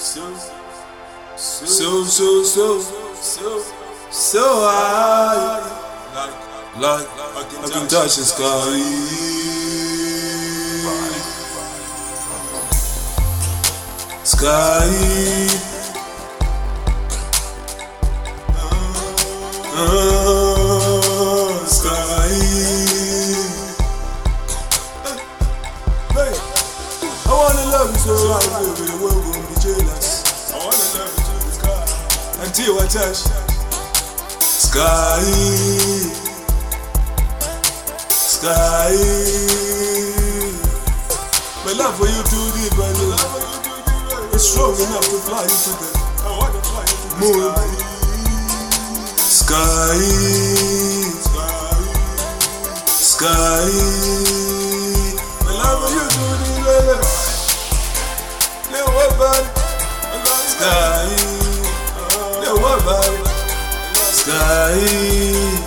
so, so, so, so, so, so high. Like, like, I can touch the sky. Sky. Uh, until I touch sky, sky. My love for you too deep, I know. It's strong enough to fly you to the moon. Sky, sky, sky. It? Sky.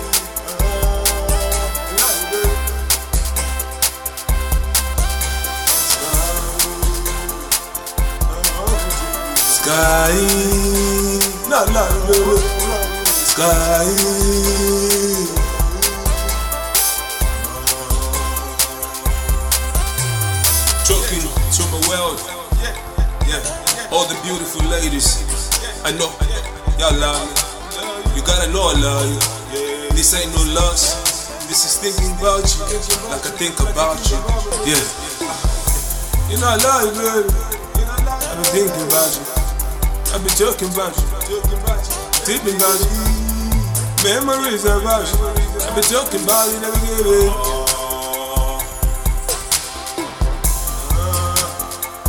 Sky, not baby. Sky. Talking to my world, yeah. All the beautiful ladies, I know y'all love me. You gotta know I love you. This ain't no loss. This is thinking about you, like I think about you. Yeah. You know I love you, baby. I've been thinking about you. I've been talking about you. Thinking about you. Memories about you. I've been talking about you, never give it.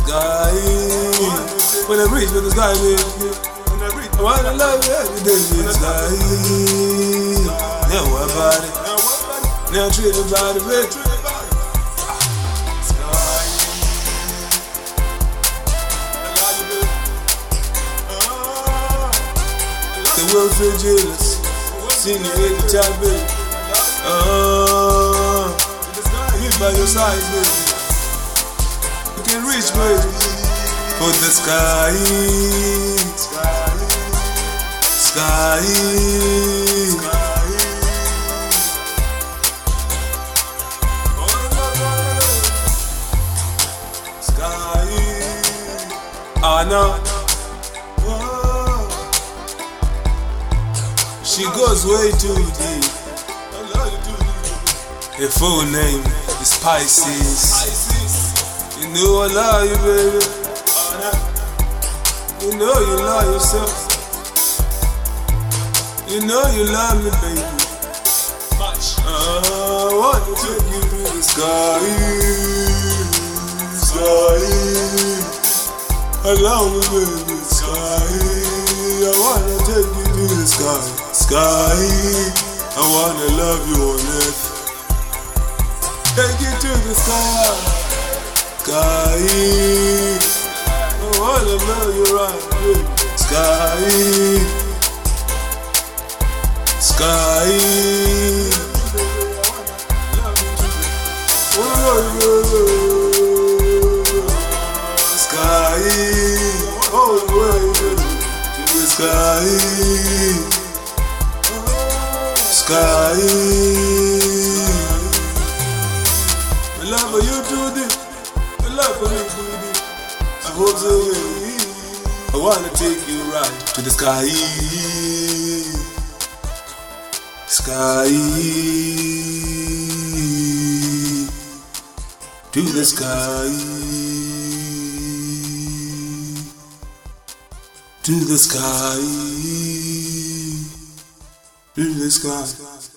Guy, when I reach for the sky, baby. I wanna love every day, baby. Sky, never worry about it. Never treat it, baby. The world feel jealous. Seen you at the top, baby. Uh, by your side, baby. You can reach, baby. For the sky, sky. Know. She goes way too deep. Her full name is Pisces. You know I love you, baby. You know you love yourself. You know you love me, baby. I want to take you to the sky, sky. Allow me, baby, sky. I wanna take you to the sky, sky. I wanna love you on earth. Take you to the sky, sky. I wanna love you right. Sky, sky. Sky, all the way to the sky, sky. The love for you deep, the love for me too deep. I hope so. I wanna take you right to the sky, sky, to the sky, to the sky, to the sky.